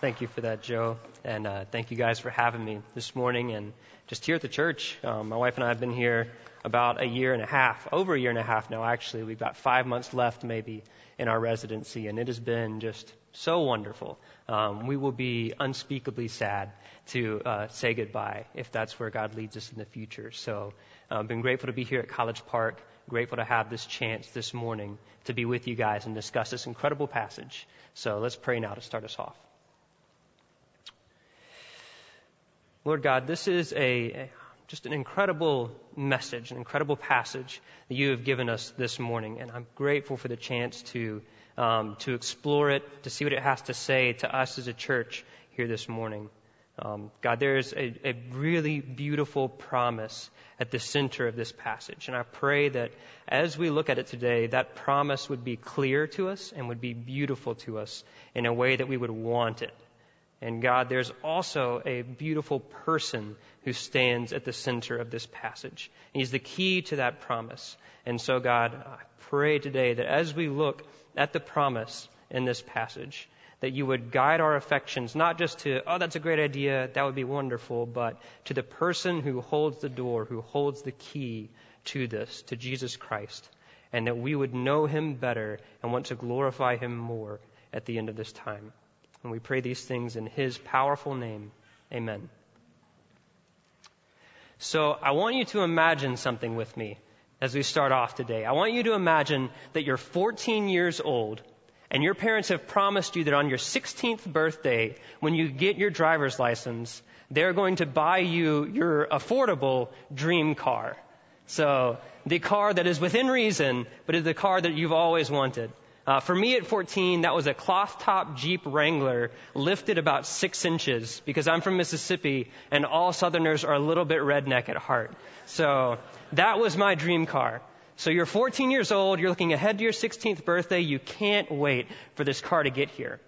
Thank you for that, Joe. And uh, thank you guys for having me this morning and just here at the church. Um, my wife and I have been here about a year and a half, over a year and a half now, actually. We've got five months left, maybe, in our residency, and it has been just so wonderful. Um, we will be unspeakably sad to uh, say goodbye if that's where God leads us in the future. So I've uh, been grateful to be here at College Park, grateful to have this chance this morning to be with you guys and discuss this incredible passage. So let's pray now to start us off. Lord God, this is a, just an incredible message, an incredible passage that you have given us this morning, and I'm grateful for the chance to um, to explore it, to see what it has to say to us as a church here this morning. Um, God, there is a, a really beautiful promise at the center of this passage, and I pray that as we look at it today, that promise would be clear to us and would be beautiful to us in a way that we would want it and God, there's also a beautiful person who stands at the center of this passage. He's the key to that promise. And so, God, I pray today that as we look at the promise in this passage, that you would guide our affections not just to, oh, that's a great idea, that would be wonderful, but to the person who holds the door, who holds the key to this, to Jesus Christ, and that we would know him better and want to glorify him more at the end of this time. And we pray these things in His powerful name. Amen. So I want you to imagine something with me as we start off today. I want you to imagine that you're 14 years old and your parents have promised you that on your 16th birthday, when you get your driver's license, they're going to buy you your affordable dream car. So the car that is within reason, but is the car that you've always wanted. Uh, for me at 14, that was a cloth top Jeep Wrangler lifted about six inches because I'm from Mississippi and all Southerners are a little bit redneck at heart. So that was my dream car. So you're 14 years old, you're looking ahead to your 16th birthday, you can't wait for this car to get here.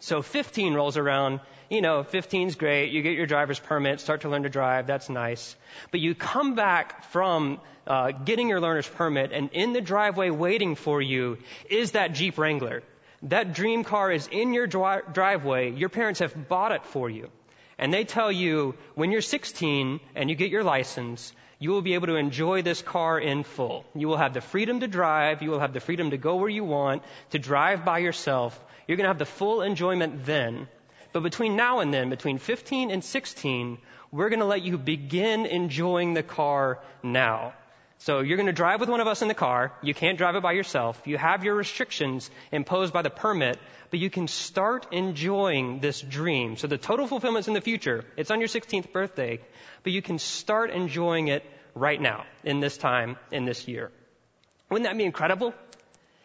So 15 rolls around, you know, 15's great, you get your driver's permit, start to learn to drive, that's nice. But you come back from uh, getting your learner's permit, and in the driveway waiting for you is that Jeep Wrangler. That dream car is in your dri- driveway. Your parents have bought it for you. And they tell you when you're 16 and you get your license, you will be able to enjoy this car in full. You will have the freedom to drive. You will have the freedom to go where you want, to drive by yourself. You're going to have the full enjoyment then. But between now and then, between 15 and 16, we're going to let you begin enjoying the car now. So you're going to drive with one of us in the car. You can't drive it by yourself. You have your restrictions imposed by the permit, but you can start enjoying this dream. So the total fulfillment's in the future. It's on your 16th birthday, but you can start enjoying it right now, in this time, in this year. Wouldn't that be incredible?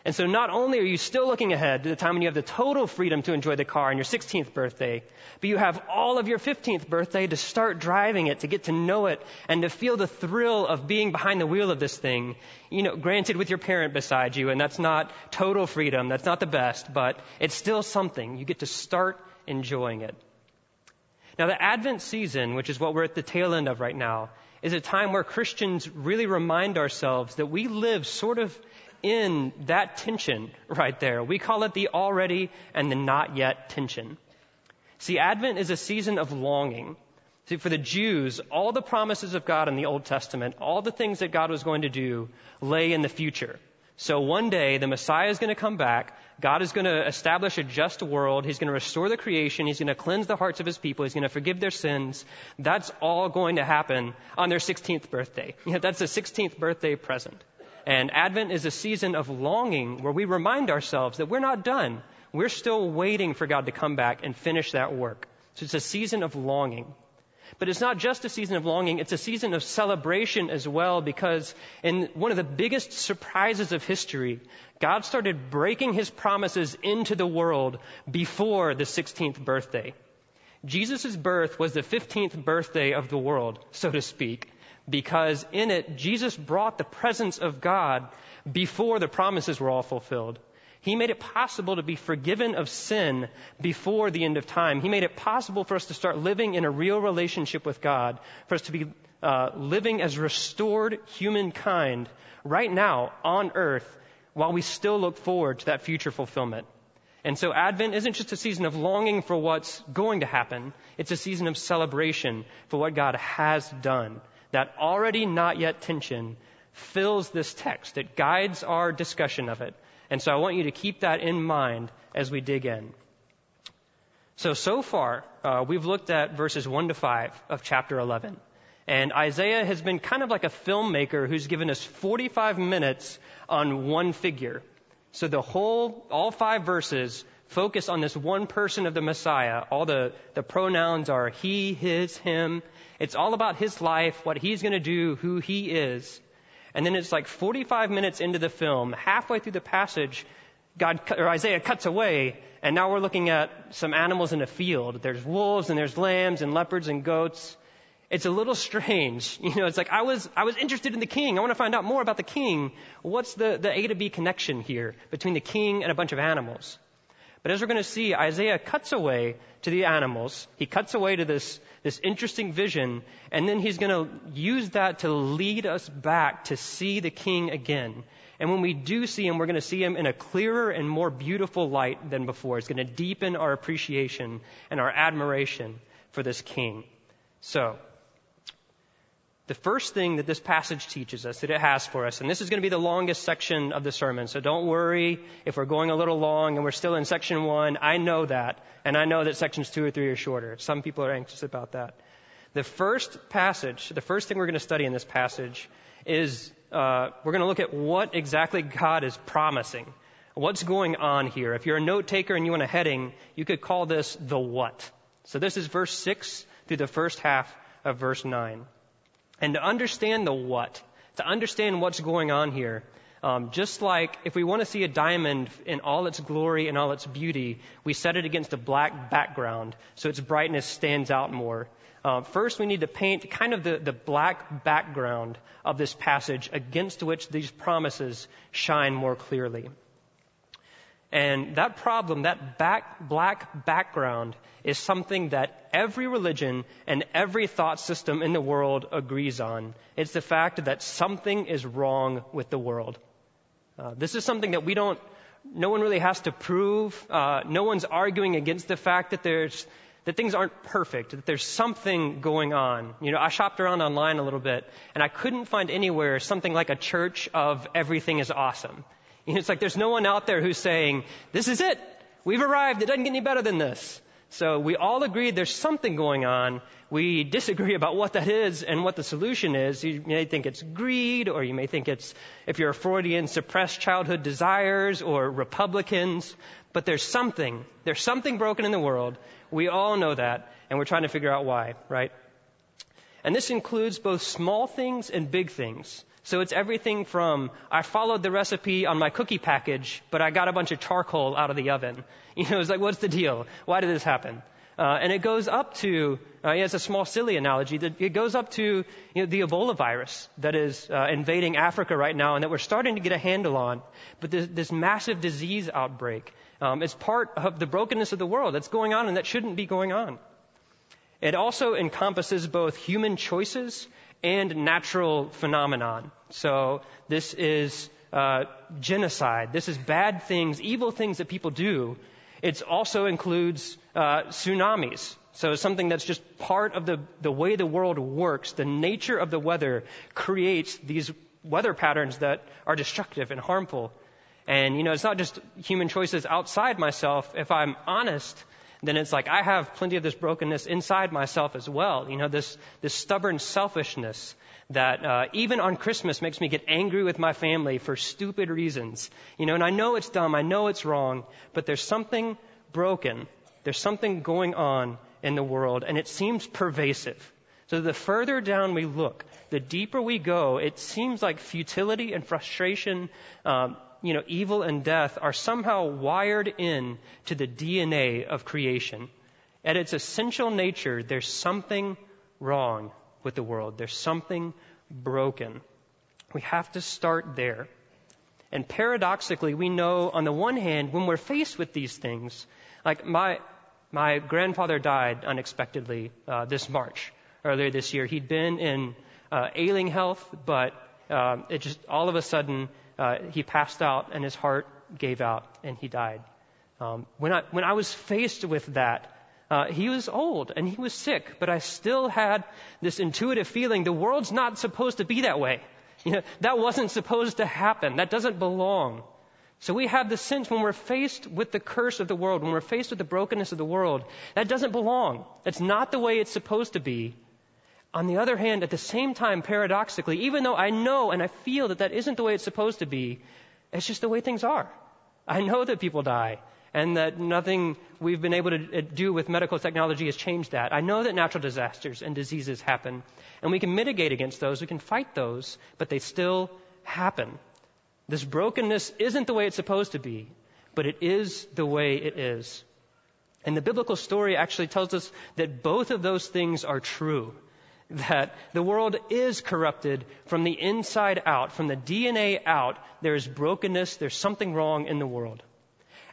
And so not only are you still looking ahead to the time when you have the total freedom to enjoy the car on your 16th birthday, but you have all of your 15th birthday to start driving it, to get to know it, and to feel the thrill of being behind the wheel of this thing. You know, granted with your parent beside you, and that's not total freedom, that's not the best, but it's still something. You get to start enjoying it. Now the Advent season, which is what we're at the tail end of right now, is a time where Christians really remind ourselves that we live sort of in that tension right there. We call it the already and the not yet tension. See, Advent is a season of longing. See, for the Jews, all the promises of God in the Old Testament, all the things that God was going to do lay in the future. So one day the Messiah is going to come back. God is going to establish a just world. He's going to restore the creation. He's going to cleanse the hearts of his people. He's going to forgive their sins. That's all going to happen on their 16th birthday. That's a 16th birthday present. And Advent is a season of longing where we remind ourselves that we're not done. We're still waiting for God to come back and finish that work. So it's a season of longing. But it's not just a season of longing, it's a season of celebration as well because in one of the biggest surprises of history, God started breaking his promises into the world before the 16th birthday. Jesus' birth was the 15th birthday of the world, so to speak because in it, Jesus brought the presence of God before the promises were all fulfilled. He made it possible to be forgiven of sin before the end of time. He made it possible for us to start living in a real relationship with God, for us to be uh, living as restored humankind right now on earth while we still look forward to that future fulfillment. And so Advent isn't just a season of longing for what's going to happen. It's a season of celebration for what God has done. That already not yet tension fills this text. It guides our discussion of it. And so I want you to keep that in mind as we dig in. So, so far, uh, we've looked at verses 1 to 5 of chapter 11. And Isaiah has been kind of like a filmmaker who's given us 45 minutes on one figure. So the whole, all five verses focus on this one person of the Messiah. All the, the pronouns are he, his, him. It's all about his life, what he's going to do, who he is. And then it's like 45 minutes into the film, halfway through the passage, God, or Isaiah cuts away, and now we're looking at some animals in a field. There's wolves and there's lambs and leopards and goats it's a little strange. You know, it's like I was, I was interested in the king. I want to find out more about the king. What's the, the A to B connection here between the king and a bunch of animals? But as we're going to see, Isaiah cuts away to the animals. He cuts away to this, this interesting vision, and then he's going to use that to lead us back to see the king again. And when we do see him, we're going to see him in a clearer and more beautiful light than before. It's going to deepen our appreciation and our admiration for this king. So, the first thing that this passage teaches us, that it has for us, and this is going to be the longest section of the sermon, so don't worry if we're going a little long and we're still in section one. I know that, and I know that sections two or three are shorter. Some people are anxious about that. The first passage, the first thing we're going to study in this passage is uh, we're going to look at what exactly God is promising. What's going on here? If you're a note taker and you want a heading, you could call this the what. So this is verse 6 through the first half of verse 9. And to understand the what, to understand what's going on here, um, just like if we want to see a diamond in all its glory and all its beauty, we set it against a black background so its brightness stands out more. Uh, first, we need to paint kind of the, the black background of this passage against which these promises shine more clearly. And that problem, that back, black background, is something that every religion and every thought system in the world agrees on. It's the fact that something is wrong with the world. Uh, this is something that we don't, no one really has to prove. Uh, no one's arguing against the fact that there's, that things aren't perfect, that there's something going on. You know, I shopped around online a little bit, and I couldn't find anywhere something like a church of everything is awesome. You know, it's like there's no one out there who's saying, this is it. We've arrived. It doesn't get any better than this. So we all agree there's something going on. We disagree about what that is and what the solution is. You may think it's greed, or you may think it's, if you're a Freudian, suppressed childhood desires, or Republicans. But there's something. There's something broken in the world. We all know that, and we're trying to figure out why, right? And this includes both small things and big things. So it's everything from I followed the recipe on my cookie package, but I got a bunch of charcoal out of the oven. You know, it's like, what's the deal? Why did this happen? Uh, and it goes up to, uh, yeah, it's a small silly analogy, that it goes up to you know, the Ebola virus that is uh, invading Africa right now and that we're starting to get a handle on. But this, this massive disease outbreak um, is part of the brokenness of the world that's going on and that shouldn't be going on. It also encompasses both human choices and natural phenomenon. So this is uh, genocide. This is bad things, evil things that people do. It also includes uh, tsunamis. So something that's just part of the, the way the world works. The nature of the weather creates these weather patterns that are destructive and harmful. And, you know, it's not just human choices outside myself. If I'm honest, then it's like I have plenty of this brokenness inside myself as well. You know, this, this stubborn selfishness that uh, even on Christmas makes me get angry with my family for stupid reasons. You know, and I know it's dumb, I know it's wrong, but there's something broken. There's something going on in the world, and it seems pervasive. So the further down we look, the deeper we go, it seems like futility and frustration, um, you know, evil and death are somehow wired in to the DNA of creation. At its essential nature, there's something wrong with the world. There's something broken. We have to start there. And paradoxically, we know on the one hand, when we're faced with these things, like my, my grandfather died unexpectedly uh, this March, earlier this year. He'd been in uh, ailing health, but uh, it just all of a sudden uh, he passed out and his heart gave out and he died. Um, when, I, when I was faced with that, uh, he was old and he was sick, but I still had this intuitive feeling the world's not supposed to be that way. You know, that wasn't supposed to happen. That doesn't belong. So we have the sense when we're faced with the curse of the world, when we're faced with the brokenness of the world, that doesn't belong. That's not the way it's supposed to be. On the other hand, at the same time, paradoxically, even though I know and I feel that that isn't the way it's supposed to be, it's just the way things are. I know that people die and that nothing we've been able to uh, do with medical technology has changed that. I know that natural disasters and diseases happen, and we can mitigate against those, we can fight those, but they still happen. This brokenness isn't the way it's supposed to be, but it is the way it is. And the biblical story actually tells us that both of those things are true. That the world is corrupted from the inside out, from the DNA out, there is brokenness, there's something wrong in the world.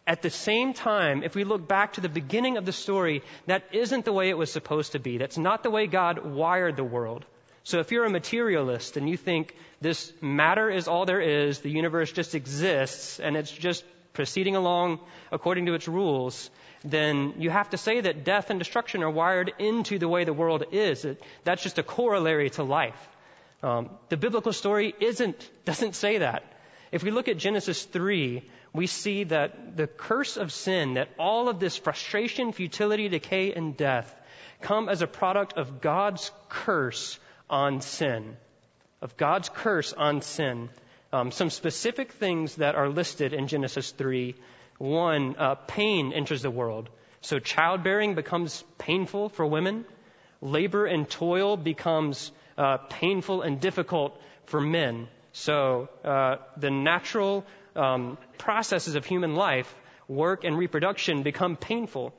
At the same time, if we look back to the beginning of the story, that isn't the way it was supposed to be. That's not the way God wired the world. So if you're a materialist and you think this matter is all there is, the universe just exists, and it's just proceeding along according to its rules, then you have to say that death and destruction are wired into the way the world is. It, that's just a corollary to life. Um, the biblical story isn't, doesn't say that. If we look at Genesis 3, we see that the curse of sin, that all of this frustration, futility, decay, and death come as a product of God's curse on sin. Of God's curse on sin. Um, some specific things that are listed in Genesis 3. One, uh, pain enters the world. So childbearing becomes painful for women. Labor and toil becomes uh, painful and difficult for men. So uh, the natural um, processes of human life, work and reproduction, become painful.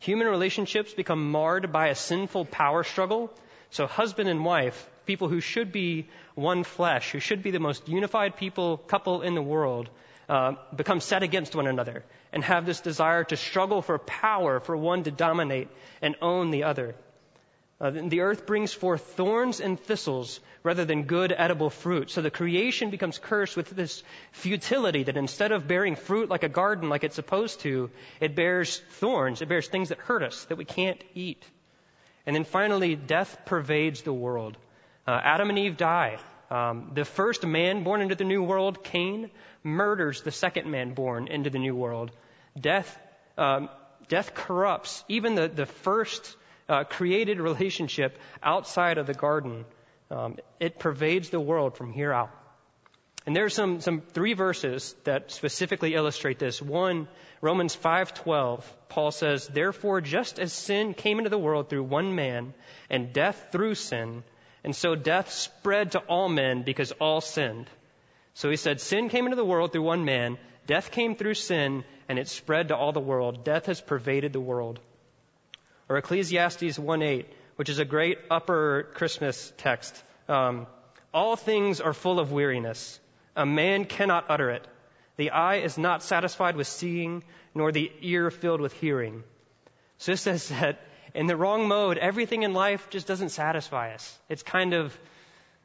Human relationships become marred by a sinful power struggle. So husband and wife, people who should be one flesh, who should be the most unified people couple in the world, uh, become set against one another and have this desire to struggle for power, for one to dominate and own the other. Uh, the earth brings forth thorns and thistles rather than good edible fruit. So the creation becomes cursed with this futility that instead of bearing fruit like a garden like it's supposed to, it bears thorns. It bears things that hurt us, that we can't eat. And then finally, death pervades the world. Uh, Adam and Eve die. Um, the first man born into the new world, Cain, murders the second man born into the new world. Death, um, death corrupts even the, the first uh, created relationship outside of the garden. Um, it pervades the world from here out. And there are some, some three verses that specifically illustrate this. One, Romans 5:12, Paul says, "Therefore just as sin came into the world through one man, and death through sin, and so death spread to all men because all sinned." So he said, sin came into the world through one man, death came through sin, and it spread to all the world. Death has pervaded the world. Or Ecclesiastes 1:8, which is a great upper Christmas text. Um, all things are full of weariness. A man cannot utter it. The eye is not satisfied with seeing, nor the ear filled with hearing. So this says that in the wrong mode, everything in life just doesn't satisfy us. It's kind of,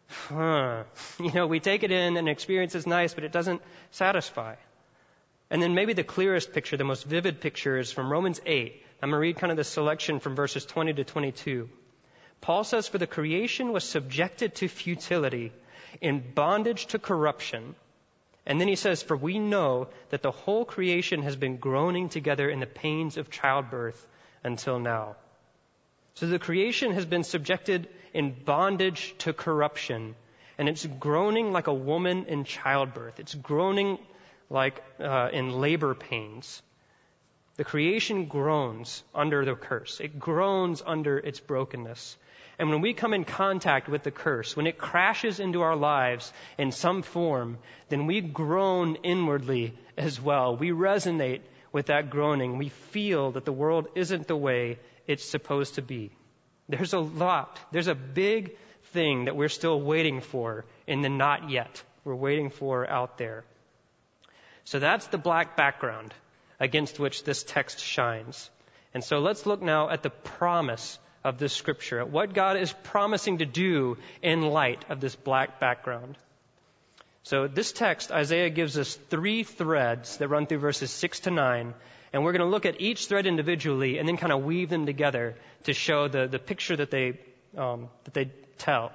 huh. You know, we take it in and experience is nice, but it doesn't satisfy. And then maybe the clearest picture, the most vivid picture is from Romans 8, I'm going to read kind of the selection from verses 20 to 22. Paul says, For the creation was subjected to futility, in bondage to corruption. And then he says, For we know that the whole creation has been groaning together in the pains of childbirth until now. So the creation has been subjected in bondage to corruption, and it's groaning like a woman in childbirth. It's groaning like uh, in labor pains. The creation groans under the curse. It groans under its brokenness. And when we come in contact with the curse, when it crashes into our lives in some form, then we groan inwardly as well. We resonate with that groaning. We feel that the world isn't the way it's supposed to be. There's a lot, there's a big thing that we're still waiting for in the not yet. We're waiting for out there. So that's the black background against which this text shines. And so let's look now at the promise of this scripture, at what God is promising to do in light of this black background. So this text, Isaiah gives us three threads that run through verses 6 to 9, and we're going to look at each thread individually and then kind of weave them together to show the, the picture that they, um, that they tell.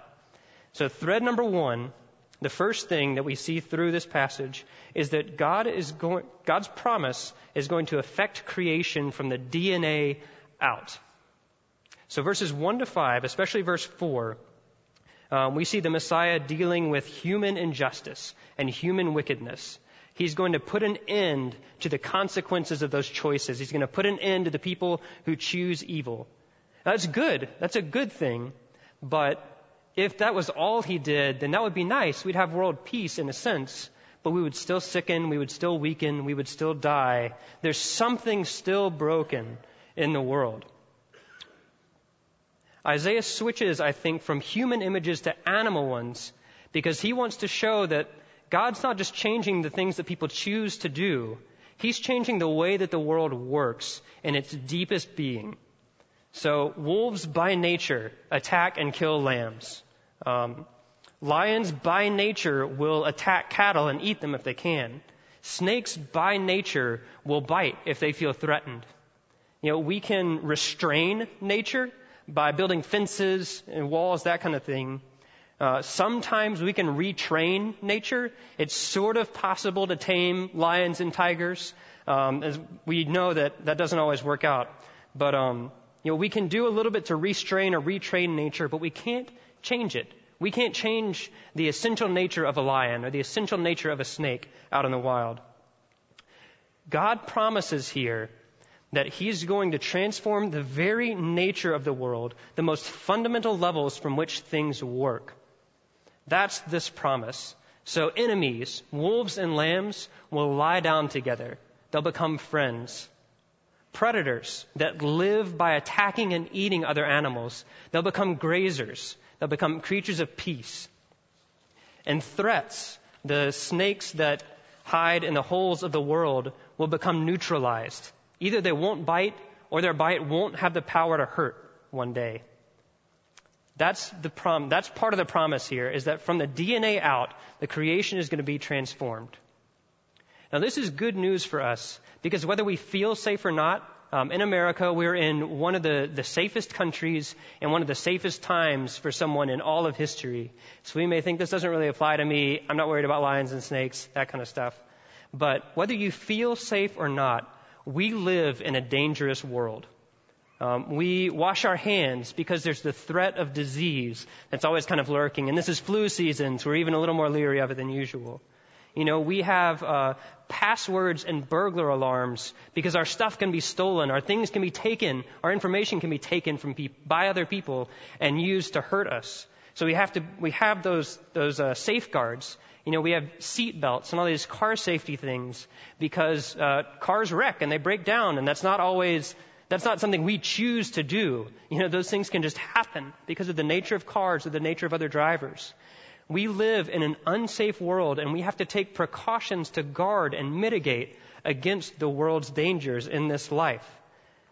So thread number one, the first thing that we see through this passage is that God is going, God's promise is going to affect creation from the DNA out. So verses 1 to 5, especially verse 4, um, we see the Messiah dealing with human injustice and human wickedness. He's going to put an end to the consequences of those choices. He's going to put an end to the people who choose evil. That's good. That's a good thing. But if that was all he did, then that would be nice. We'd have world peace in a sense, but we would still sicken, we would still weaken, we would still die. There's something still broken in the world. Isaiah switches, I think, from human images to animal ones because he wants to show that God's not just changing the things that people choose to do, He's changing the way that the world works in its deepest being. So, wolves by nature attack and kill lambs. Um, lions by nature will attack cattle and eat them if they can. Snakes by nature will bite if they feel threatened. You know, we can restrain nature by building fences and walls, that kind of thing. Uh, sometimes we can retrain nature. It's sort of possible to tame lions and tigers. Um, as we know that that doesn't always work out. But um, you know, we can do a little bit to restrain or retrain nature, but we can't change it. We can't change the essential nature of a lion or the essential nature of a snake out in the wild. God promises here that he's going to transform the very nature of the world, the most fundamental levels from which things work. That's this promise. So enemies, wolves and lambs, will lie down together. They'll become friends. Predators that live by attacking and eating other animals, they'll become grazers. They'll become creatures of peace. And threats, the snakes that hide in the holes of the world, will become neutralized Either they won't bite or their bite won't have the power to hurt one day. That's the prom, that's part of the promise here is that from the DNA out, the creation is going to be transformed. Now this is good news for us because whether we feel safe or not, um, in America, we're in one of the, the safest countries and one of the safest times for someone in all of history. So we may think this doesn't really apply to me. I'm not worried about lions and snakes, that kind of stuff. But whether you feel safe or not, we live in a dangerous world. Um, we wash our hands because there's the threat of disease that's always kind of lurking. And this is flu season, so we're even a little more leery of it than usual. You know, we have uh, passwords and burglar alarms because our stuff can be stolen, our things can be taken, our information can be taken from pe- by other people and used to hurt us. So we have to we have those those uh, safeguards. You know, we have seat belts and all these car safety things because uh, cars wreck and they break down, and that's not always that's not something we choose to do. You know, those things can just happen because of the nature of cars or the nature of other drivers. We live in an unsafe world, and we have to take precautions to guard and mitigate against the world's dangers in this life.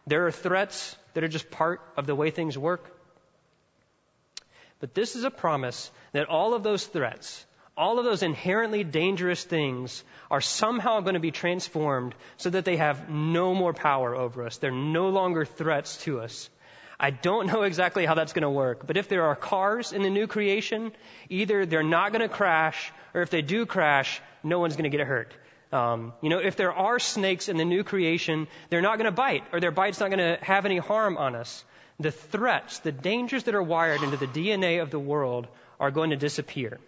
There are threats that are just part of the way things work. But this is a promise that all of those threats, all of those inherently dangerous things are somehow going to be transformed so that they have no more power over us. They're no longer threats to us. I don't know exactly how that's going to work, but if there are cars in the new creation, either they're not going to crash, or if they do crash, no one's going to get hurt. Um, you know, if there are snakes in the new creation, they're not going to bite, or their bite's not going to have any harm on us. The threats, the dangers that are wired into the DNA of the world are going to disappear.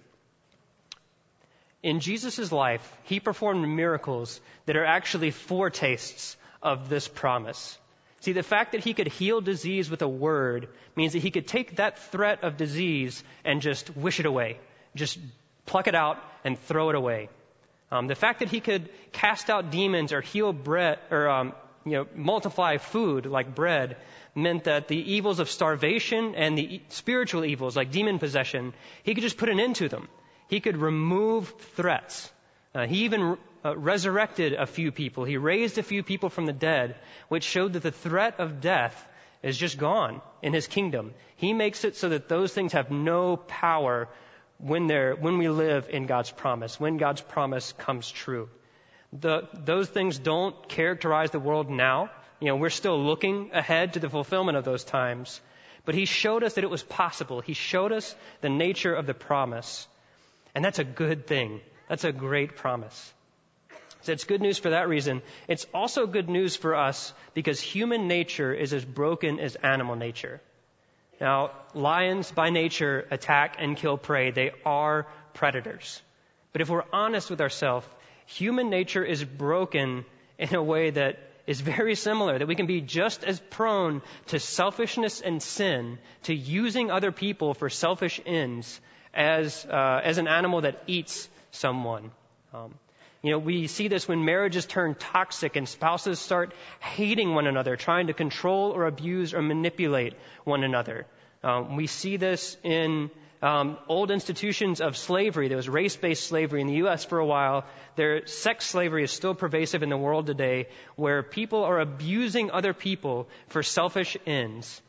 In Jesus' life, he performed miracles that are actually foretastes of this promise. See, the fact that he could heal disease with a word means that he could take that threat of disease and just wish it away. Just pluck it out and throw it away. Um, the fact that he could cast out demons or heal bread or um, you know multiply food like bread meant that the evils of starvation and the spiritual evils like demon possession he could just put an end to them. He could remove threats. Uh, he even uh, resurrected a few people. He raised a few people from the dead, which showed that the threat of death is just gone in his kingdom. He makes it so that those things have no power when, there, when we live in God's promise, when God's promise comes true. The, those things don't characterize the world now. You know, we're still looking ahead to the fulfillment of those times. But he showed us that it was possible. He showed us the nature of the promise. And that's a good thing. That's a great promise. So it's good news for that reason. It's also good news for us because human nature is as broken as animal nature. Now, lions by nature attack and kill prey. They are predators. But if we're honest with ourselves, human nature is broken in a way that is very similar, that we can be just as prone to selfishness and sin, to using other people for selfish ends, as, uh, as an animal that eats someone. Um, you know, we see this when marriages turn toxic and spouses start hating one another, trying to control or abuse or manipulate one another. Um, we see this in um, old institutions of slavery. There was race-based slavery in the U.S. for a while. There, sex slavery is still pervasive in the world today, where people are abusing other people for selfish ends.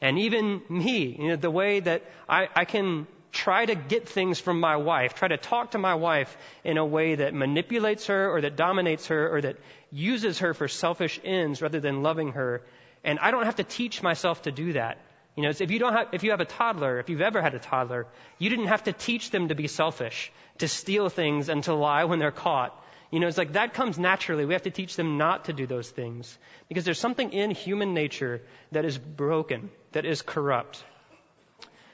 And even me, you know, the way that I, I can try to get things from my wife, try to talk to my wife in a way that manipulates her or that dominates her or that uses her for selfish ends rather than loving her. And I don't have to teach myself to do that. You know, if you don't have, if you have a toddler, if you've ever had a toddler, you didn't have to teach them to be selfish, to steal things and to lie when they're caught. You know, it's like that comes naturally. We have to teach them not to do those things because there's something in human nature that is broken, that is corrupt.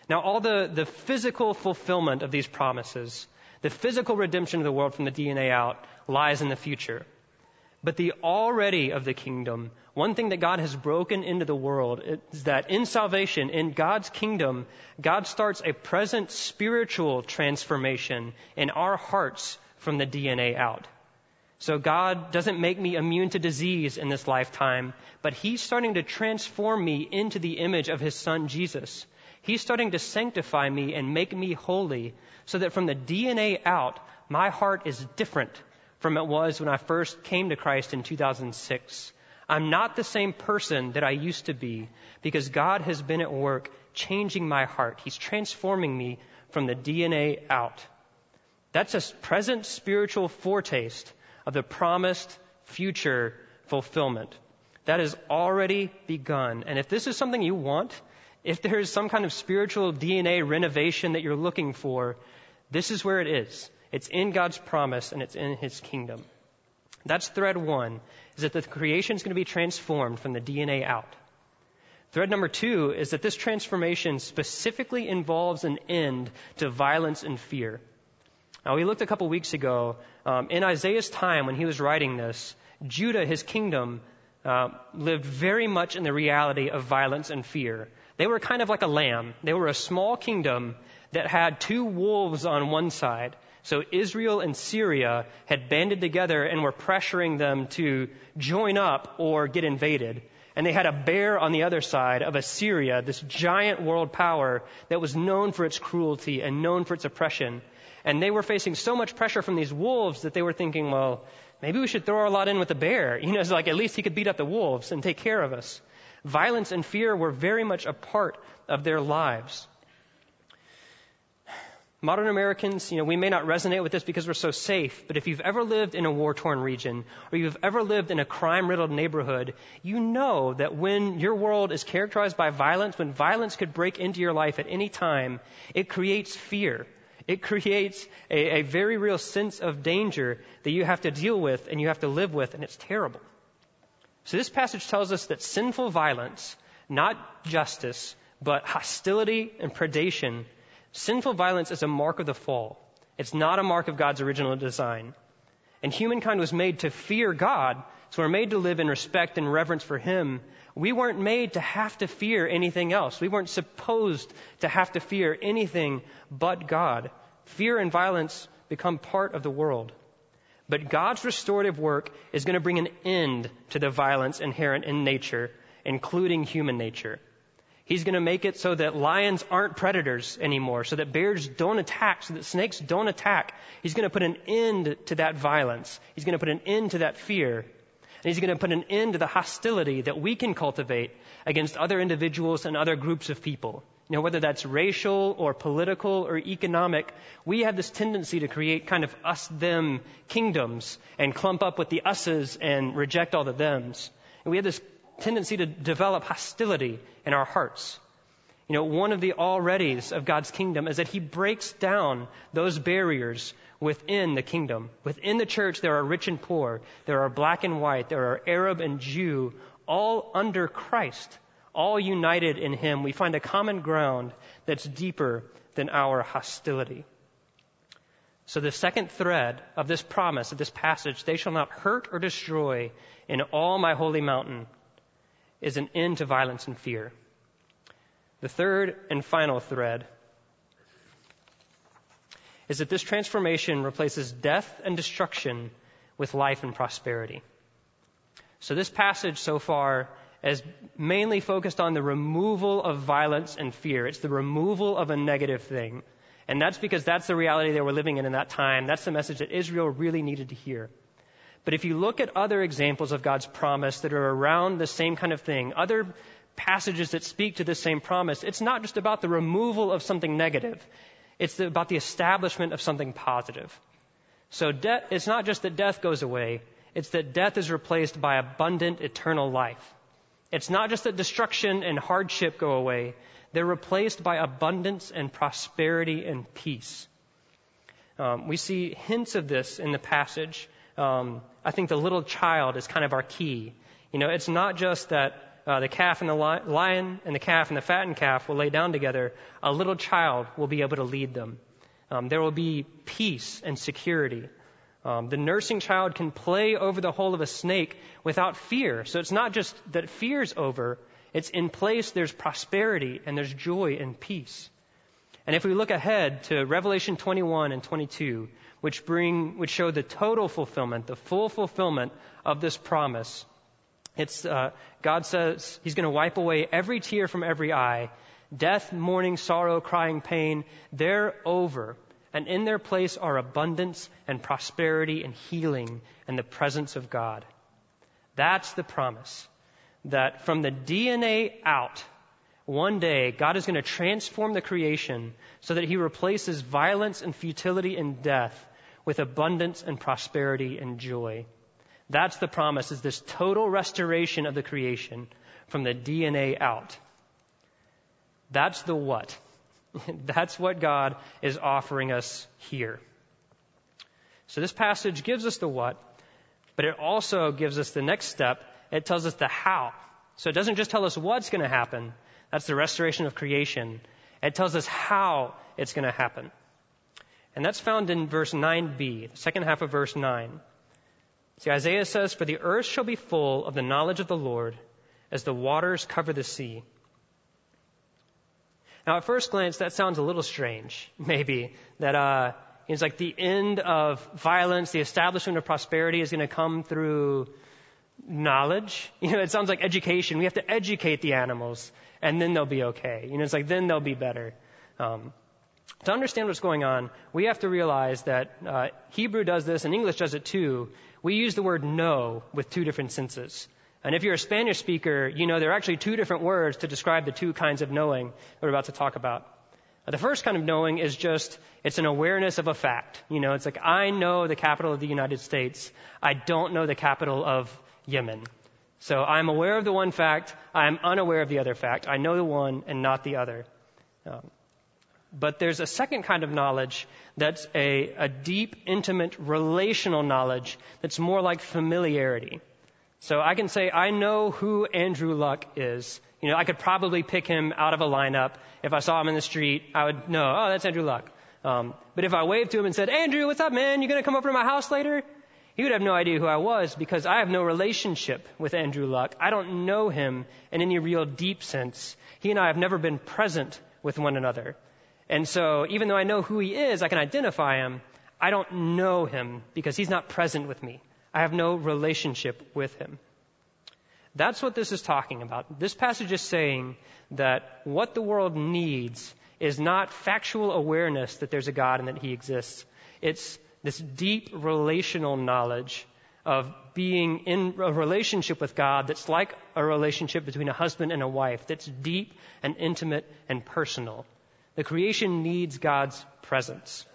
Now, all the, the physical fulfillment of these promises, the physical redemption of the world from the DNA out, lies in the future. But the already of the kingdom, one thing that God has broken into the world is that in salvation, in God's kingdom, God starts a present spiritual transformation in our hearts from the DNA out. So God doesn't make me immune to disease in this lifetime, but He's starting to transform me into the image of His Son Jesus. He's starting to sanctify me and make me holy so that from the DNA out, my heart is different from it was when I first came to Christ in 2006. I'm not the same person that I used to be because God has been at work changing my heart. He's transforming me from the DNA out. That's a present spiritual foretaste of the promised future fulfillment. That has already begun. And if this is something you want, if there is some kind of spiritual DNA renovation that you're looking for, this is where it is. It's in God's promise and it's in His kingdom. That's thread one, is that the creation is going to be transformed from the DNA out. Thread number two is that this transformation specifically involves an end to violence and fear. Now, we looked a couple weeks ago, um, in Isaiah's time when he was writing this, Judah, his kingdom, uh, lived very much in the reality of violence and fear. They were kind of like a lamb. They were a small kingdom that had two wolves on one side. So Israel and Syria had banded together and were pressuring them to join up or get invaded. And they had a bear on the other side of Assyria, this giant world power that was known for its cruelty and known for its oppression. And they were facing so much pressure from these wolves that they were thinking, well, maybe we should throw our lot in with the bear. You know, it's like at least he could beat up the wolves and take care of us. Violence and fear were very much a part of their lives. Modern Americans, you know, we may not resonate with this because we're so safe, but if you've ever lived in a war torn region or you've ever lived in a crime riddled neighborhood, you know that when your world is characterized by violence, when violence could break into your life at any time, it creates fear. It creates a, a very real sense of danger that you have to deal with and you have to live with, and it's terrible. So this passage tells us that sinful violence, not justice, but hostility and predation, sinful violence is a mark of the fall. It's not a mark of God's original design. And humankind was made to fear God, so we're made to live in respect and reverence for Him. We weren't made to have to fear anything else. We weren't supposed to have to fear anything but God. Fear and violence become part of the world. But God's restorative work is going to bring an end to the violence inherent in nature, including human nature. He's going to make it so that lions aren't predators anymore, so that bears don't attack, so that snakes don't attack. He's going to put an end to that violence. He's going to put an end to that fear. And he's going to put an end to the hostility that we can cultivate against other individuals and other groups of people. You know, whether that's racial or political or economic, we have this tendency to create kind of us them kingdoms and clump up with the us's and reject all the thems. And we have this tendency to develop hostility in our hearts. You know, one of the alreadys of God's kingdom is that He breaks down those barriers within the kingdom. Within the church, there are rich and poor, there are black and white, there are Arab and Jew, all under Christ all united in Him, we find a common ground that's deeper than our hostility. So the second thread of this promise, of this passage, they shall not hurt or destroy in all my holy mountain, is an end to violence and fear. The third and final thread is that this transformation replaces death and destruction with life and prosperity. So this passage so far is mainly focused on the removal of violence and fear. It's the removal of a negative thing. And that's because that's the reality they were living in in that time. That's the message that Israel really needed to hear. But if you look at other examples of God's promise that are around the same kind of thing, other passages that speak to the same promise, it's not just about the removal of something negative. It's about the establishment of something positive. So it's not just that death goes away, it's that death is replaced by abundant eternal life. It's not just that destruction and hardship go away, they're replaced by abundance and prosperity and peace. Um, we see hints of this in the passage. Um, I think the little child is kind of our key. You know, it's not just that uh, the calf and the li- lion and the calf and the fattened calf will lay down together. A little child will be able to lead them. Um, there will be peace and security. Um, the nursing child can play over the hole of a snake without fear. So it's not just that fear's over, it's in place, there's prosperity and there's joy and peace. And if we look ahead to Revelation 21 and 22, which bring, which show the total fulfillment, the full fulfillment of this promise, it's, uh, God says He's going to wipe away every tear from every eye. Death, mourning, sorrow, crying, pain, they're over and in their place are abundance and prosperity and healing and the presence of God. That's the promise. That from the DNA out, one day God is going to transform the creation so that he replaces violence and futility and death with abundance and prosperity and joy. That's the promise is this total restoration of the creation from the DNA out. That's the what. That's what God is offering us here. So this passage gives us the what, but it also gives us the next step. It tells us the how. So it doesn't just tell us what's going to happen. That's the restoration of creation. It tells us how it's going to happen. And that's found in verse 9b, the second half of verse 9. See, Isaiah says, For the earth shall be full of the knowledge of the Lord as the waters cover the sea. Now, at first glance, that sounds a little strange, maybe, that uh, it's like the end of violence, the establishment of prosperity is going to come through knowledge. You know, it sounds like education. We have to educate the animals, and then they'll be okay. You know, it's like then they'll be better. Um, to understand what's going on, we have to realize that uh, Hebrew does this and English does it too. We use the word know with two different senses. And if you're a Spanish speaker, you know there are actually two different words to describe the two kinds of knowing we're about to talk about. The first kind of knowing is just, it's an awareness of a fact. You know, it's like, I know the capital of the United States. I don't know the capital of Yemen. So I'm aware of the one fact. I'm unaware of the other fact. I know the one and not the other. Um, but there's a second kind of knowledge that's a, a deep, intimate, relational knowledge that's more like familiarity. So I can say, I know who Andrew Luck is. You know, I could probably pick him out of a lineup. If I saw him in the street, I would know, oh, that's Andrew Luck. Um, but if I waved to him and said, Andrew, what's up, man? You gonna come over to my house later? He would have no idea who I was because I have no relationship with Andrew Luck. I don't know him in any real deep sense. He and I have never been present with one another. And so even though I know who he is, I can identify him, I don't know him because he's not present with me. I have no relationship with him. That's what this is talking about. This passage is saying that what the world needs is not factual awareness that there's a God and that He exists. It's this deep relational knowledge of being in a relationship with God that's like a relationship between a husband and a wife, that's deep and intimate and personal. The creation needs God's presence.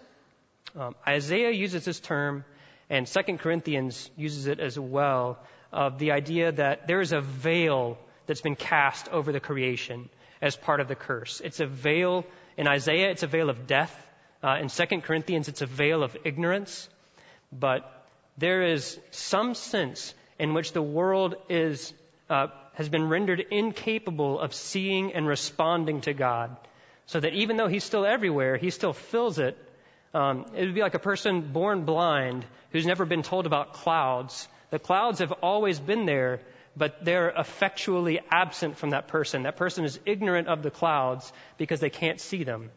Um, Isaiah uses this term, and 2 Corinthians uses it as well, of the idea that there is a veil that's been cast over the creation as part of the curse. It's a veil, in Isaiah, it's a veil of death. Uh, in 2 Corinthians, it's a veil of ignorance. But there is some sense in which the world is, uh, has been rendered incapable of seeing and responding to God. So that even though He's still everywhere, He still fills it. Um, it would be like a person born blind who's never been told about clouds. The clouds have always been there, but they're effectually absent from that person. That person is ignorant of the clouds because they can't see them.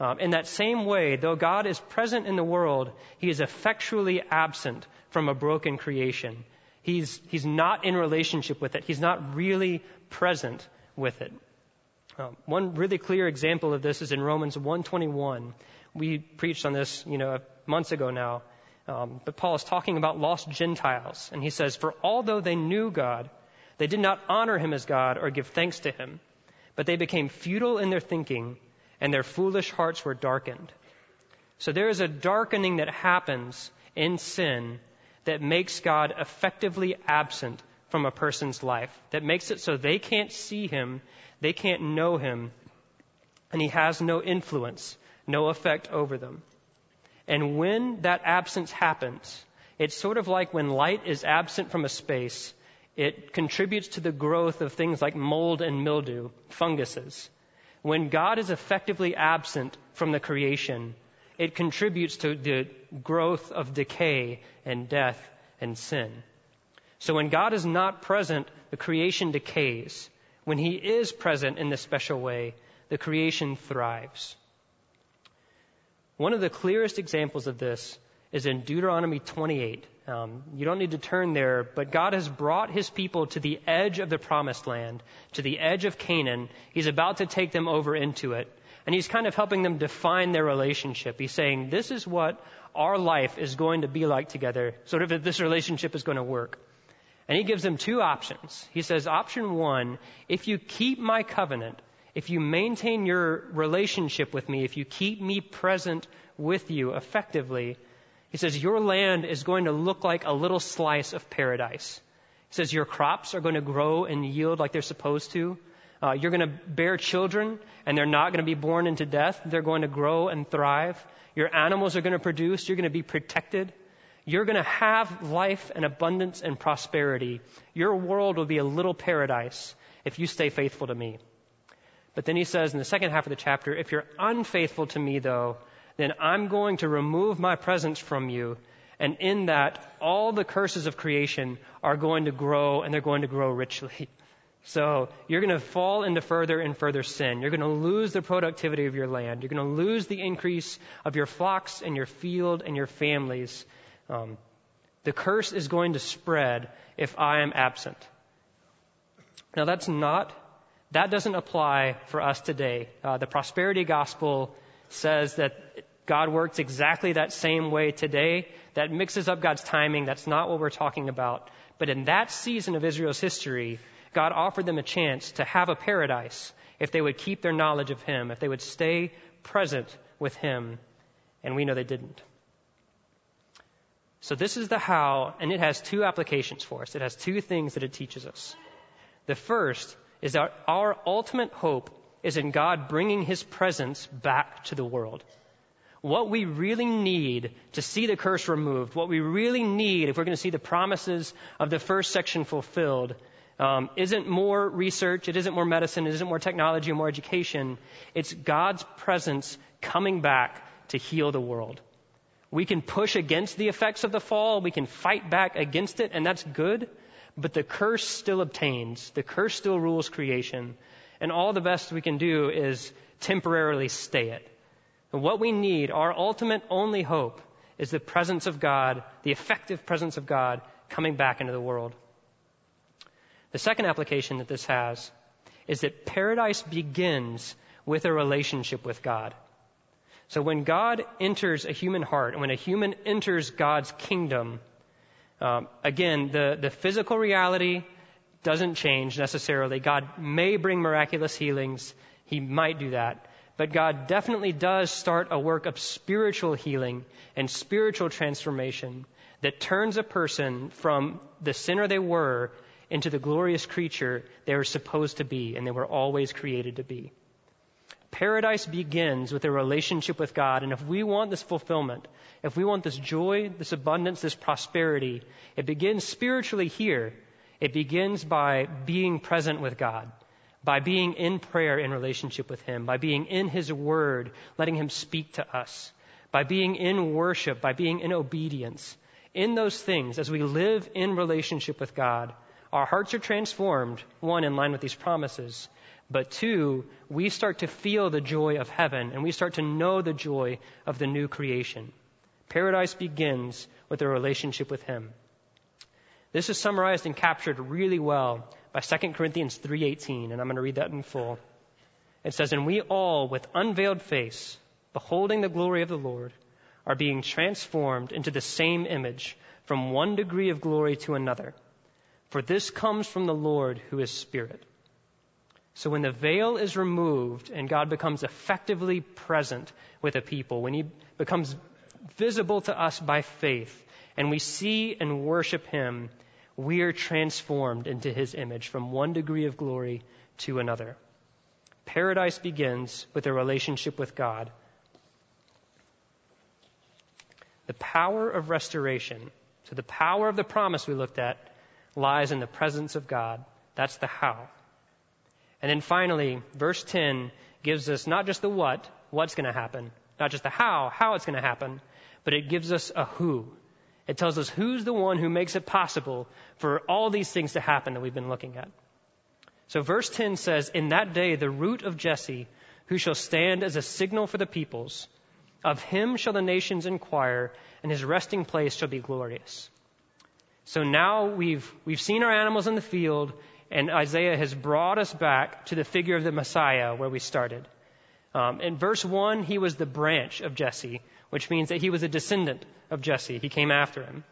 Um, in that same way, though God is present in the world, He is effectually absent from a broken creation. He's, he's not in relationship with it. He's not really present with it. Um, one really clear example of this is in Romans 1:21. We preached on this, you know, months ago now. Um, but Paul is talking about lost Gentiles, and he says, "For although they knew God, they did not honor Him as God or give thanks to Him, but they became futile in their thinking, and their foolish hearts were darkened." So there is a darkening that happens in sin that makes God effectively absent from a person's life, that makes it so they can't see him, they can't know him, and he has no influence, no effect over them. And when that absence happens, it's sort of like when light is absent from a space, it contributes to the growth of things like mold and mildew, funguses. When God is effectively absent from the creation, it contributes to the growth of decay and death and sin. So when God is not present, the creation decays. When He is present in this special way, the creation thrives. One of the clearest examples of this is in Deuteronomy 28. Um, you don't need to turn there, but God has brought His people to the edge of the promised land, to the edge of Canaan. He's about to take them over into it. And he's kind of helping them define their relationship. He's saying, this is what our life is going to be like together, sort of if this relationship is going to work. And he gives them two options. He says, option one, if you keep my covenant, if you maintain your relationship with me, if you keep me present with you effectively, he says, your land is going to look like a little slice of paradise. He says, your crops are going to grow and yield like they're supposed to. Uh, you're going to bear children, and they're not going to be born into death. They're going to grow and thrive. Your animals are going to produce. You're going to be protected. You're going to have life and abundance and prosperity. Your world will be a little paradise if you stay faithful to me. But then he says in the second half of the chapter, if you're unfaithful to me, though, then I'm going to remove my presence from you. And in that, all the curses of creation are going to grow and they're going to grow richly. So you're going to fall into further and further sin. You're going to lose the productivity of your land. You're going to lose the increase of your flocks and your field and your families. Um, the curse is going to spread if I am absent. Now that's not, that doesn't apply for us today. Uh, the prosperity gospel says that God works exactly that same way today. That mixes up God's timing. That's not what we're talking about. But in that season of Israel's history, God offered them a chance to have a paradise if they would keep their knowledge of Him, if they would stay present with Him. And we know they didn't. So this is the how, and it has two applications for us. It has two things that it teaches us. The first is that our ultimate hope is in God bringing His presence back to the world. What we really need to see the curse removed, what we really need if we're going to see the promises of the first section fulfilled, um, isn't more research, it isn't more medicine, it isn't more technology or more education. It's God's presence coming back to heal the world. We can push against the effects of the fall, we can fight back against it, and that's good, but the curse still obtains. The curse still rules creation. And all the best we can do is temporarily stay it. And what we need, our ultimate only hope, is the presence of God, the effective presence of God coming back into the world. The second application that this has is that paradise begins with a relationship with God. So when God enters a human heart, and when a human enters God's kingdom, Um, again, the, the physical reality doesn't change necessarily. God may bring miraculous healings. He might do that. But God definitely does start a work of spiritual healing and spiritual transformation that turns a person from the sinner they were into the glorious creature they were supposed to be and they were always created to be. Paradise begins with a relationship with God, and if we want this fulfillment, if we want this joy, this abundance, this prosperity, it begins spiritually here. It begins by being present with God, by being in prayer in relationship with Him, by being in His Word, letting Him speak to us, by being in worship, by being in obedience. In those things, as we live in relationship with God, our hearts are transformed, one, in line with these promises, but two, we start to feel the joy of heaven and we start to know the joy of the new creation. Paradise begins with a relationship with Him. This is summarized and captured really well by 2 Corinthians 3:18, and I'm going to read that in full. It says, "And we all, with unveiled face, beholding the glory of the Lord, are being transformed into the same image from one degree of glory to another." For this comes from the Lord who is Spirit. So when the veil is removed and God becomes effectively present with a people, when He becomes visible to us by faith, and we see and worship Him, we are transformed into His image from one degree of glory to another. Paradise begins with a relationship with God. The power of restoration, so the power of the promise we looked at, lies in the presence of God. That's the how. And then finally, verse 10 gives us not just the what, what's going to happen, not just the how, how it's going to happen, but it gives us a who. It tells us who's the one who makes it possible for all these things to happen that we've been looking at. So verse 10 says, In that day the root of Jesse, who shall stand as a signal for the peoples, of him shall the nations inquire, and his resting place shall be glorious. So now we've, we've seen our animals in the field, and Isaiah has brought us back to the figure of the Messiah where we started. Um, in verse 1, he was the branch of Jesse, which means that he was a descendant of Jesse. He came after him.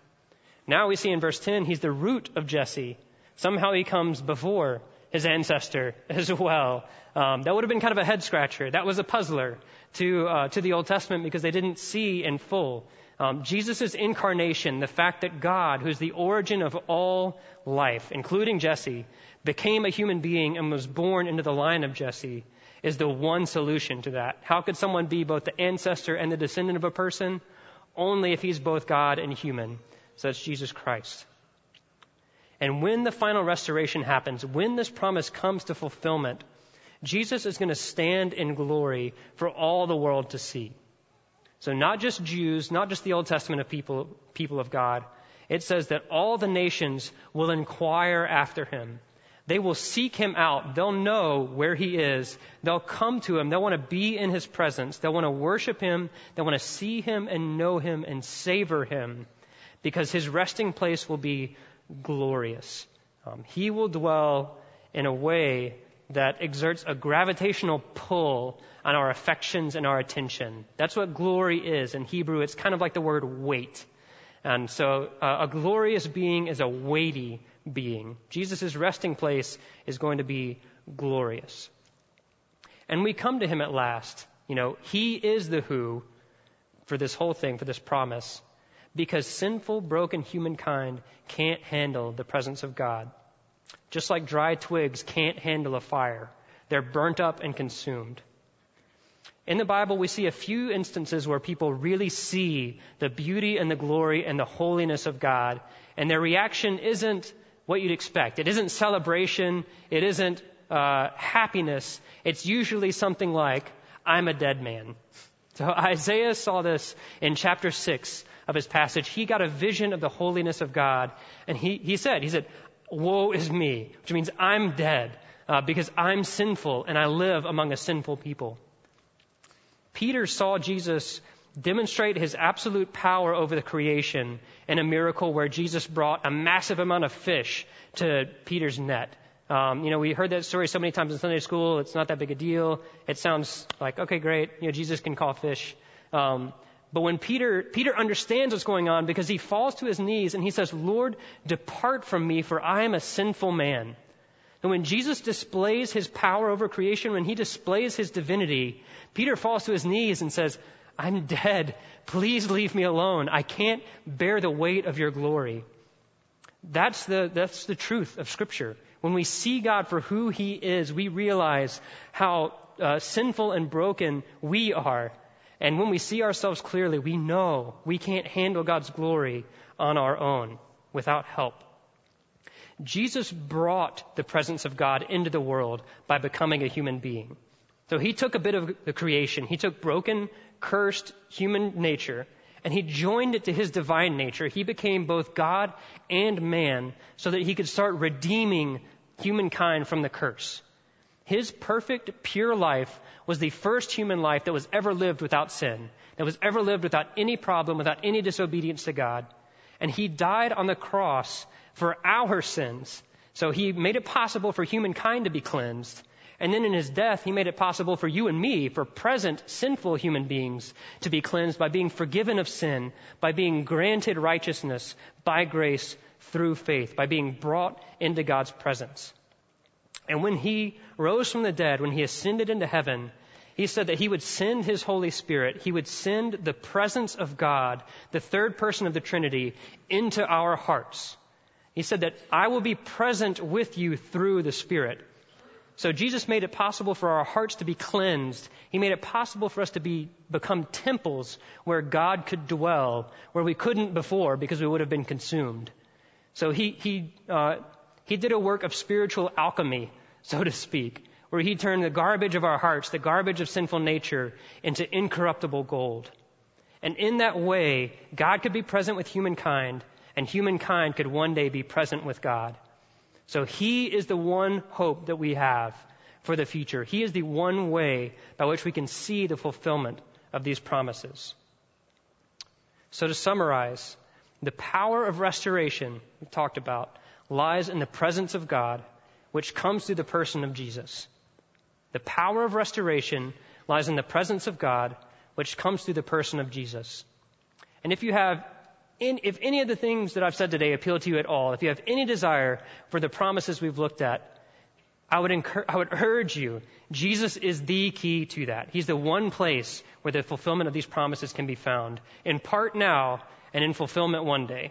Now we see in verse 10, he's the root of Jesse. Somehow he comes before his ancestor as well. Um, that would have been kind of a head scratcher. That was a puzzler to, uh, to the Old Testament because they didn't see in full um, Jesus' incarnation, the fact that God, who's the origin of all life, including Jesse, became a human being and was born into the line of Jesse, is the one solution to that. How could someone be both the ancestor and the descendant of a person? Only if he's both God and human. So that's Jesus Christ. And when the final restoration happens, when this promise comes to fulfillment, Jesus is going to stand in glory for all the world to see. So not just Jews, not just the Old Testament of people, people of God. It says that all the nations will inquire after him. They will seek him out. They'll know where he is. They'll come to him. They'll want to be in his presence. They'll want to worship him. They'll want to see him and know him and savor him because his resting place will be glorious. Um, he will dwell in a way that exerts a gravitational pull on our affections and our attention. That's what glory is. In Hebrew, it's kind of like the word weight. And so uh, a glorious being is a weighty being. Jesus' resting place is going to be glorious. And we come to him at last. You know, he is the who for this whole thing, for this promise, because sinful, broken humankind can't handle the presence of God. Just like dry twigs can't handle a fire, they're burnt up and consumed. In the Bible, we see a few instances where people really see the beauty and the glory and the holiness of God, and their reaction isn't what you'd expect. It isn't celebration. It isn't uh, happiness. It's usually something like, I'm a dead man. So Isaiah saw this in chapter 6 of his passage. He got a vision of the holiness of God, and he, he said, he said, woe is me, which means I'm dead, uh, because I'm sinful and I live among a sinful people. Peter saw Jesus demonstrate his absolute power over the creation in a miracle where Jesus brought a massive amount of fish to Peter's net. Um, you know, we heard that story so many times in Sunday school. It's not that big a deal. It sounds like, okay, great. You know, Jesus can call fish. Um, But when Peter, Peter understands what's going on because he falls to his knees and he says, Lord, depart from me for I am a sinful man. And when Jesus displays his power over creation, when he displays his divinity, Peter falls to his knees and says, I'm dead. Please leave me alone. I can't bear the weight of your glory. That's the, that's the truth of Scripture. When we see God for who He is, we realize how uh, sinful and broken we are. And when we see ourselves clearly, we know we can't handle God's glory on our own without help. Jesus brought the presence of God into the world by becoming a human being. So he took a bit of the creation. He took broken, cursed human nature and he joined it to his divine nature. He became both God and man so that he could start redeeming humankind from the curse. His perfect, pure life was the first human life that was ever lived without sin, that was ever lived without any problem, without any disobedience to God. And he died on the cross for our sins. So he made it possible for humankind to be cleansed. And then in his death, he made it possible for you and me, for present sinful human beings, to be cleansed by being forgiven of sin, by being granted righteousness by grace through faith, by being brought into God's presence. And when he rose from the dead, when he ascended into heaven, he said that he would send his Holy Spirit. He would send the presence of God, the third person of the Trinity, into our hearts. He said that I will be present with you through the Spirit. So Jesus made it possible for our hearts to be cleansed. He made it possible for us to be, become temples where God could dwell, where we couldn't before because we would have been consumed. So he, he, uh, he did a work of spiritual alchemy, so to speak, where he turned the garbage of our hearts, the garbage of sinful nature, into incorruptible gold. And in that way, God could be present with humankind and humankind could one day be present with God. So He is the one hope that we have for the future. He is the one way by which we can see the fulfillment of these promises. So to summarize, the power of restoration we talked about lies in the presence of God, which comes through the person of Jesus. The power of restoration lies in the presence of God, which comes through the person of Jesus. And if you have in, if any of the things that I've said today appeal to you at all, if you have any desire for the promises we've looked at, I would, encourage, I would urge you, Jesus is the key to that. He's the one place where the fulfillment of these promises can be found, in part now and in fulfillment one day.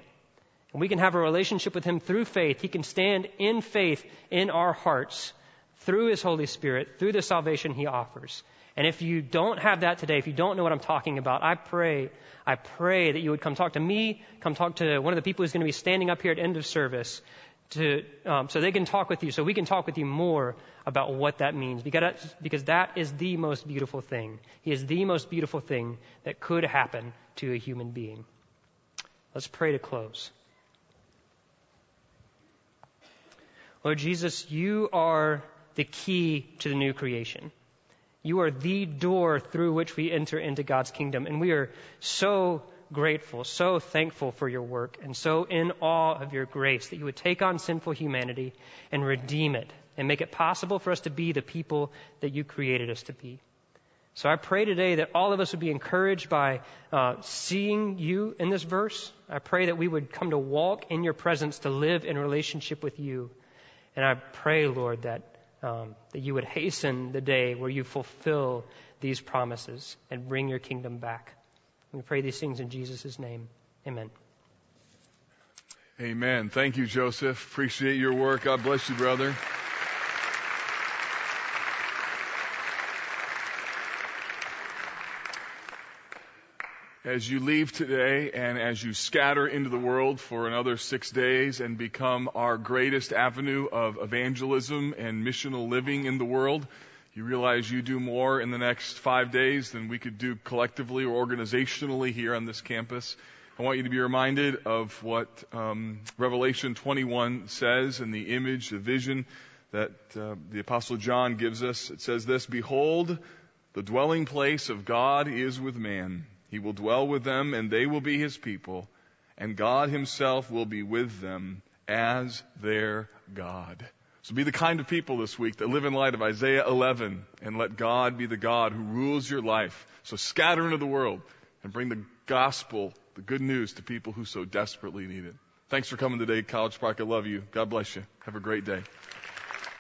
And we can have a relationship with Him through faith. He can stand in faith in our hearts through His Holy Spirit, through the salvation He offers. And if you don't have that today, if you don't know what I'm talking about, I pray, I pray that you would come talk to me, come talk to one of the people who's going to be standing up here at end of service, to, um, so they can talk with you, so we can talk with you more about what that means, because, because that is the most beautiful thing. He is the most beautiful thing that could happen to a human being. Let's pray to close. Lord Jesus, you are the key to the new creation. You are the door through which we enter into God's kingdom. And we are so grateful, so thankful for your work, and so in awe of your grace that you would take on sinful humanity and redeem it and make it possible for us to be the people that you created us to be. So I pray today that all of us would be encouraged by uh, seeing you in this verse. I pray that we would come to walk in your presence, to live in relationship with you. And I pray, Lord, that um, that you would hasten the day where you fulfill these promises and bring your kingdom back. We pray these things in Jesus' name. Amen. Amen. Thank you, Joseph. Appreciate your work. God bless you, brother. As you leave today and as you scatter into the world for another six days and become our greatest avenue of evangelism and missional living in the world, you realize you do more in the next five days than we could do collectively or organizationally here on this campus. I want you to be reminded of what um, Revelation 21 says and the image, the vision that uh, the Apostle John gives us. It says this Behold, the dwelling place of God is with man he will dwell with them, and they will be his people, and God himself will be with them as their God. So be the kind of people this week that live in light of Isaiah 11 and let God be the God who rules your life. So scatter into the world and bring the gospel, the good news to people who so desperately need it. Thanks for coming today, College Park. I love you. God bless you. Have a great day.